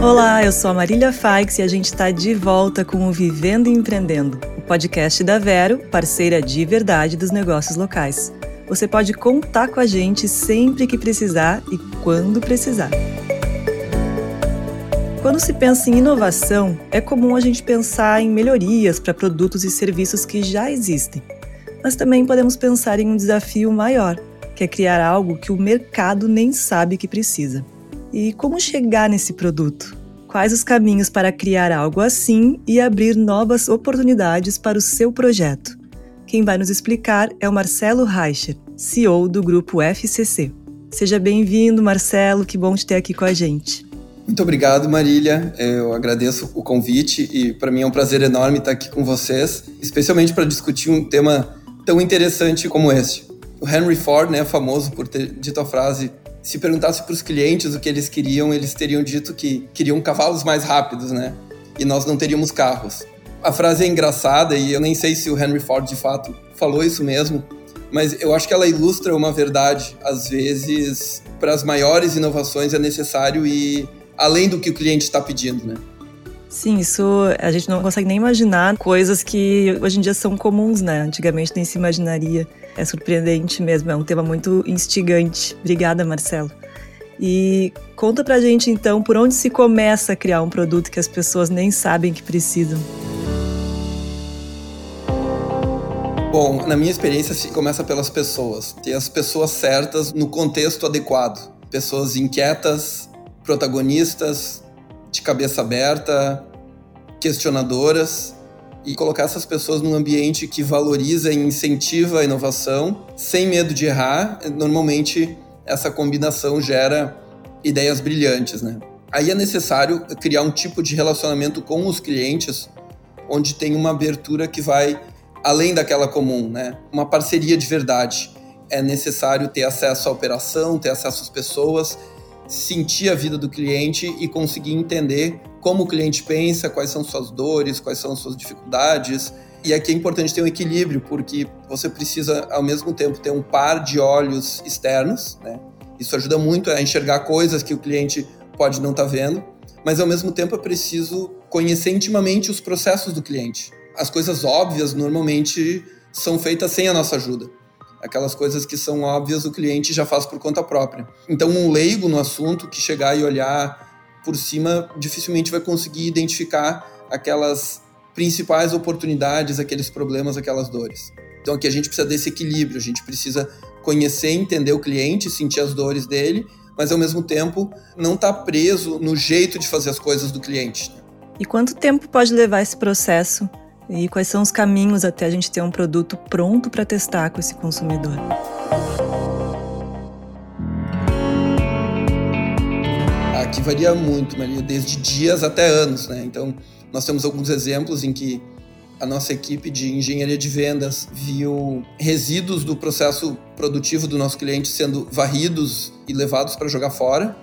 Olá, eu sou a Marília Faix e a gente está de volta com o Vivendo e Empreendendo, o podcast da Vero, parceira de verdade dos negócios locais. Você pode contar com a gente sempre que precisar e quando precisar. Quando se pensa em inovação, é comum a gente pensar em melhorias para produtos e serviços que já existem. Mas também podemos pensar em um desafio maior, que é criar algo que o mercado nem sabe que precisa. E como chegar nesse produto? Quais os caminhos para criar algo assim e abrir novas oportunidades para o seu projeto? Quem vai nos explicar é o Marcelo Reicher, CEO do grupo FCC. Seja bem-vindo, Marcelo, que bom te ter aqui com a gente. Muito obrigado, Marília. Eu agradeço o convite e para mim é um prazer enorme estar aqui com vocês, especialmente para discutir um tema tão interessante como este. O Henry Ford né, é famoso por ter dito a frase se perguntasse para os clientes o que eles queriam, eles teriam dito que queriam cavalos mais rápidos, né? E nós não teríamos carros. A frase é engraçada e eu nem sei se o Henry Ford de fato falou isso mesmo, mas eu acho que ela ilustra uma verdade. Às vezes, para as maiores inovações é necessário ir além do que o cliente está pedindo, né? Sim, isso a gente não consegue nem imaginar coisas que hoje em dia são comuns, né? Antigamente nem se imaginaria. É surpreendente mesmo, é um tema muito instigante. Obrigada, Marcelo. E conta pra gente então por onde se começa a criar um produto que as pessoas nem sabem que precisam. Bom, na minha experiência se começa pelas pessoas. Ter as pessoas certas no contexto adequado. Pessoas inquietas, protagonistas, de cabeça aberta, questionadoras e colocar essas pessoas num ambiente que valoriza e incentiva a inovação, sem medo de errar, normalmente essa combinação gera ideias brilhantes, né? Aí é necessário criar um tipo de relacionamento com os clientes onde tem uma abertura que vai além daquela comum, né? Uma parceria de verdade. É necessário ter acesso à operação, ter acesso às pessoas, sentir a vida do cliente e conseguir entender como o cliente pensa, quais são suas dores, quais são suas dificuldades. E aqui é importante ter um equilíbrio, porque você precisa, ao mesmo tempo, ter um par de olhos externos, né? Isso ajuda muito a enxergar coisas que o cliente pode não estar tá vendo, mas ao mesmo tempo é preciso conhecer intimamente os processos do cliente. As coisas óbvias normalmente são feitas sem a nossa ajuda. Aquelas coisas que são óbvias o cliente já faz por conta própria. Então, um leigo no assunto que chegar e olhar por cima dificilmente vai conseguir identificar aquelas principais oportunidades, aqueles problemas, aquelas dores. Então aqui a gente precisa desse equilíbrio, a gente precisa conhecer, entender o cliente, sentir as dores dele, mas ao mesmo tempo não estar tá preso no jeito de fazer as coisas do cliente. E quanto tempo pode levar esse processo? E quais são os caminhos até a gente ter um produto pronto para testar com esse consumidor? que varia muito, Maria, desde dias até anos, né? Então, nós temos alguns exemplos em que a nossa equipe de engenharia de vendas viu resíduos do processo produtivo do nosso cliente sendo varridos e levados para jogar fora,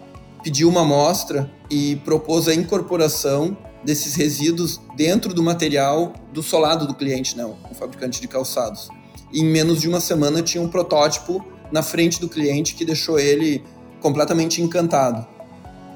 pediu uma amostra e propôs a incorporação desses resíduos dentro do material do solado do cliente, né, o fabricante de calçados. E em menos de uma semana tinha um protótipo na frente do cliente que deixou ele completamente encantado.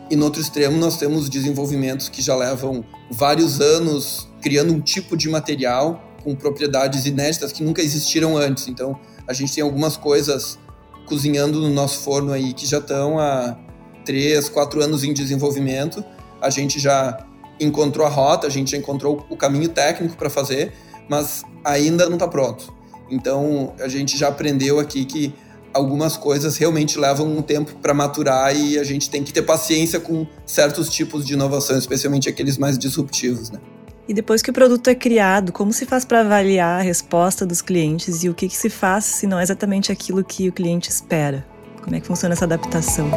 E no outro extremo, nós temos desenvolvimentos que já levam vários anos criando um tipo de material com propriedades inéditas que nunca existiram antes. Então, a gente tem algumas coisas cozinhando no nosso forno aí que já estão há três, quatro anos em desenvolvimento. A gente já encontrou a rota, a gente já encontrou o caminho técnico para fazer, mas ainda não está pronto. Então, a gente já aprendeu aqui que algumas coisas realmente levam um tempo para maturar e a gente tem que ter paciência com certos tipos de inovação, especialmente aqueles mais disruptivos, né? E depois que o produto é criado, como se faz para avaliar a resposta dos clientes e o que, que se faz se não é exatamente aquilo que o cliente espera? Como é que funciona essa adaptação?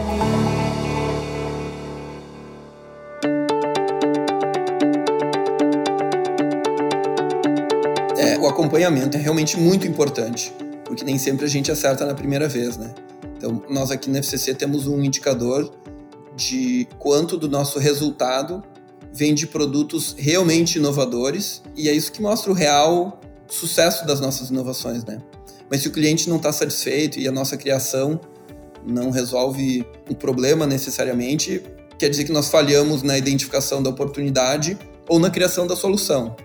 Acompanhamento é realmente muito importante porque nem sempre a gente acerta na primeira vez, né? Então, nós aqui na FCC temos um indicador de quanto do nosso resultado vem de produtos realmente inovadores, e é isso que mostra o real sucesso das nossas inovações, né? Mas se o cliente não está satisfeito e a nossa criação não resolve o problema necessariamente, quer dizer que nós falhamos na identificação da oportunidade ou na criação da solução.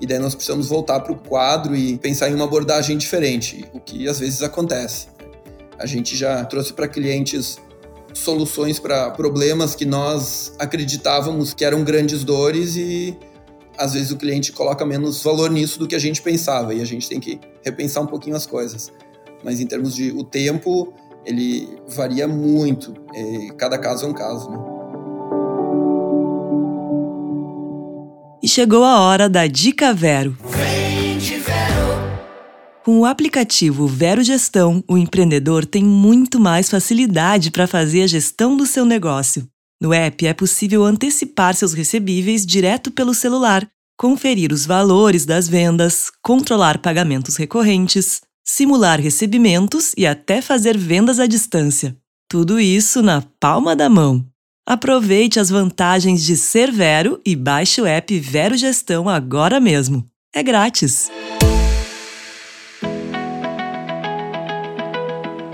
E daí nós precisamos voltar para o quadro e pensar em uma abordagem diferente, o que às vezes acontece. A gente já trouxe para clientes soluções para problemas que nós acreditávamos que eram grandes dores e às vezes o cliente coloca menos valor nisso do que a gente pensava e a gente tem que repensar um pouquinho as coisas. Mas em termos de o tempo, ele varia muito. cada caso é um caso, né? Chegou a hora da Dica Vero. Com o aplicativo Vero Gestão, o empreendedor tem muito mais facilidade para fazer a gestão do seu negócio. No app é possível antecipar seus recebíveis direto pelo celular, conferir os valores das vendas, controlar pagamentos recorrentes, simular recebimentos e até fazer vendas à distância. Tudo isso na palma da mão. Aproveite as vantagens de ser Vero e baixe o app Vero Gestão agora mesmo. É grátis.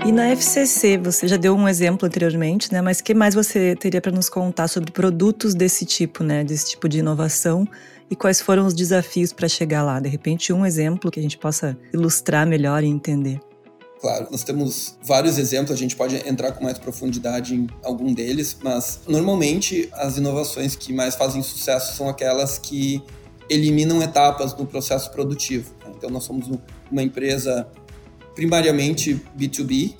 E na FCC, você já deu um exemplo anteriormente, né? Mas que mais você teria para nos contar sobre produtos desse tipo, né? Desse tipo de inovação e quais foram os desafios para chegar lá? De repente, um exemplo que a gente possa ilustrar melhor e entender. Claro, nós temos vários exemplos, a gente pode entrar com mais profundidade em algum deles, mas normalmente as inovações que mais fazem sucesso são aquelas que eliminam etapas no processo produtivo. Então, nós somos uma empresa primariamente B2B,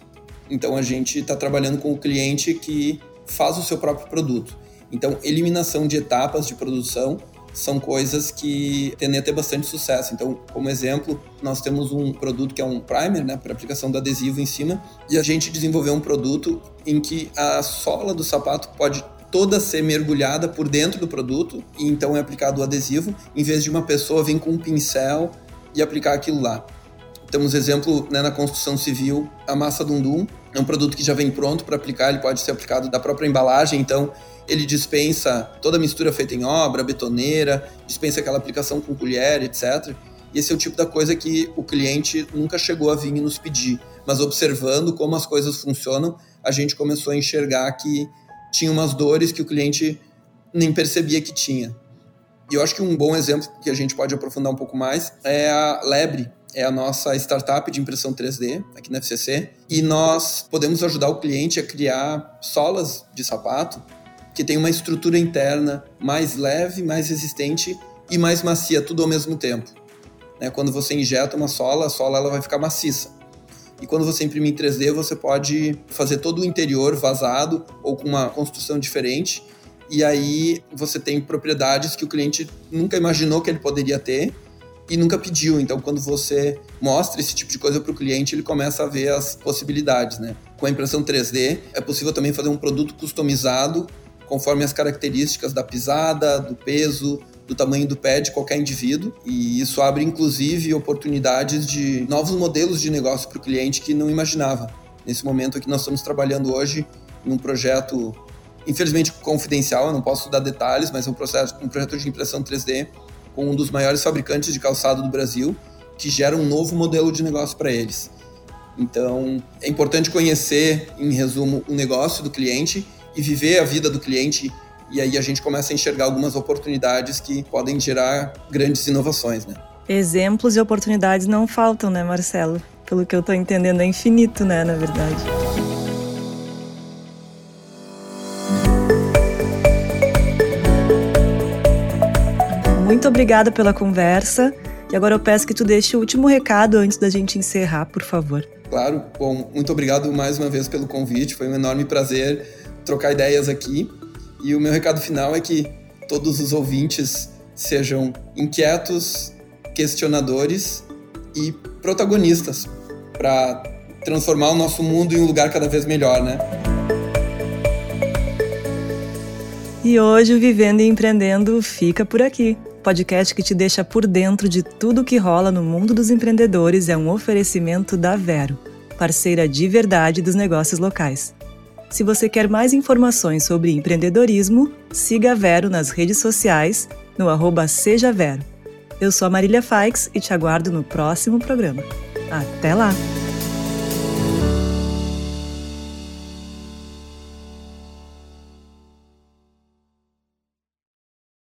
então a gente está trabalhando com o cliente que faz o seu próprio produto. Então, eliminação de etapas de produção são coisas que tendem a ter bastante sucesso. Então, como exemplo, nós temos um produto que é um primer, né, para aplicação do adesivo em cima, e a gente desenvolveu um produto em que a sola do sapato pode toda ser mergulhada por dentro do produto e então é aplicado o adesivo, em vez de uma pessoa vir com um pincel e aplicar aquilo lá. Temos exemplo né, na construção civil, a massa Dundum, é um produto que já vem pronto para aplicar, ele pode ser aplicado da própria embalagem, então ele dispensa toda a mistura feita em obra, betoneira, dispensa aquela aplicação com colher, etc. E esse é o tipo da coisa que o cliente nunca chegou a vir e nos pedir. Mas observando como as coisas funcionam, a gente começou a enxergar que tinha umas dores que o cliente nem percebia que tinha. E eu acho que um bom exemplo que a gente pode aprofundar um pouco mais é a Lebre, é a nossa startup de impressão 3D aqui na FCC e nós podemos ajudar o cliente a criar solas de sapato que tem uma estrutura interna mais leve, mais resistente e mais macia, tudo ao mesmo tempo. Né? Quando você injeta uma sola, a sola ela vai ficar maciça. E quando você imprime em 3D, você pode fazer todo o interior vazado ou com uma construção diferente. E aí você tem propriedades que o cliente nunca imaginou que ele poderia ter e nunca pediu. Então, quando você mostra esse tipo de coisa para o cliente, ele começa a ver as possibilidades, né? Com a impressão 3D, é possível também fazer um produto customizado conforme as características da pisada, do peso, do tamanho do pé de qualquer indivíduo. E isso abre, inclusive, oportunidades de novos modelos de negócio para o cliente que não imaginava. Nesse momento que nós estamos trabalhando hoje em um projeto, infelizmente confidencial, eu não posso dar detalhes, mas é um, processo, um projeto de impressão 3D com um dos maiores fabricantes de calçado do Brasil, que gera um novo modelo de negócio para eles. Então, é importante conhecer, em resumo, o negócio do cliente e viver a vida do cliente. E aí a gente começa a enxergar algumas oportunidades que podem gerar grandes inovações, né? Exemplos e oportunidades não faltam, né, Marcelo? Pelo que eu estou entendendo, é infinito, né, na verdade. Muito obrigada pela conversa. E agora eu peço que tu deixe o último recado antes da gente encerrar, por favor. Claro. Bom, muito obrigado mais uma vez pelo convite. Foi um enorme prazer trocar ideias aqui. E o meu recado final é que todos os ouvintes sejam inquietos, questionadores e protagonistas para transformar o nosso mundo em um lugar cada vez melhor, né? E hoje o Vivendo e Empreendendo fica por aqui. Podcast que te deixa por dentro de tudo que rola no mundo dos empreendedores é um oferecimento da Vero, parceira de verdade dos negócios locais. Se você quer mais informações sobre empreendedorismo, siga a Vero nas redes sociais no arroba Seja Vero. Eu sou a Marília Faix e te aguardo no próximo programa. Até lá!